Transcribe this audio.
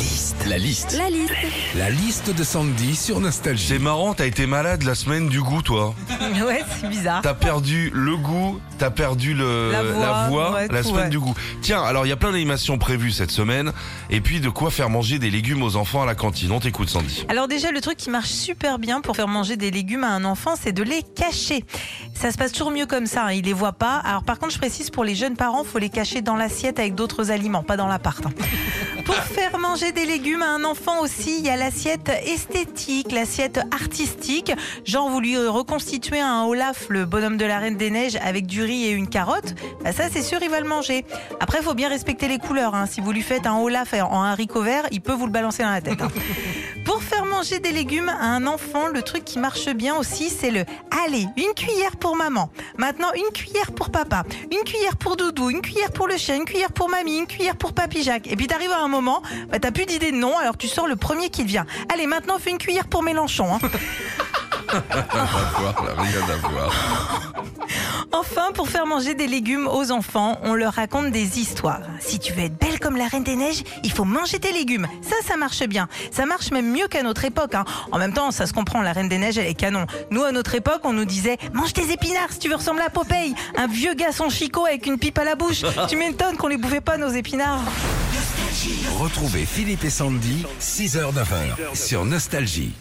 liste. La liste. La liste. La liste de Sandy sur Nostalgie. C'est marrant, t'as été malade la semaine du goût, toi. Ouais, c'est bizarre. T'as perdu le goût, t'as perdu le, La voix, ouais, la semaine ouais. du goût. Tiens, alors il y a plein d'animations prévues cette semaine, et puis de quoi faire manger des légumes aux enfants à la cantine. On t'écoute, Sandy. Alors déjà, le truc qui marche super bien pour faire manger des légumes à un enfant, c'est de les cacher. Ça se passe toujours mieux comme ça, hein, il les voit pas. Alors par contre, je précise, pour les jeunes parents, faut les cacher dans l'assiette avec d'autres aliments, pas dans l'appart. hein. Pour faire manger des légumes à un enfant aussi, il y a l'assiette esthétique, l'assiette artistique. Genre, vous lui reconstituez un Olaf, le bonhomme de la Reine des Neiges, avec du riz et une carotte. Bah, ça, c'est sûr, il va le manger. Après, il faut bien respecter les couleurs. hein. Si vous lui faites un Olaf en haricot vert, il peut vous le balancer dans la tête. hein. Des légumes à un enfant, le truc qui marche bien aussi, c'est le allez, une cuillère pour maman. Maintenant, une cuillère pour papa, une cuillère pour Doudou, une cuillère pour le chien, une cuillère pour mamie, une cuillère pour papy Jacques. Et puis t'arrives à un moment, bah, t'as plus d'idée de nom, alors tu sors le premier qui te vient. Allez, maintenant, fais une cuillère pour Mélenchon. hein. Enfin, pour faire manger des légumes aux enfants, on leur raconte des histoires. Si tu veux être belle comme la Reine des Neiges, il faut manger tes légumes. Ça, ça marche bien. Ça marche même mieux qu'à notre époque. hein. En même temps, ça se comprend, la Reine des Neiges, elle est canon. Nous, à notre époque, on nous disait mange tes épinards si tu veux ressembler à Popeye. Un vieux garçon chicot avec une pipe à la bouche. tu m'étonnes qu'on les bouffait pas, nos épinards. Retrouvez Philippe et Sandy, 6h-9h sur Nostalgie.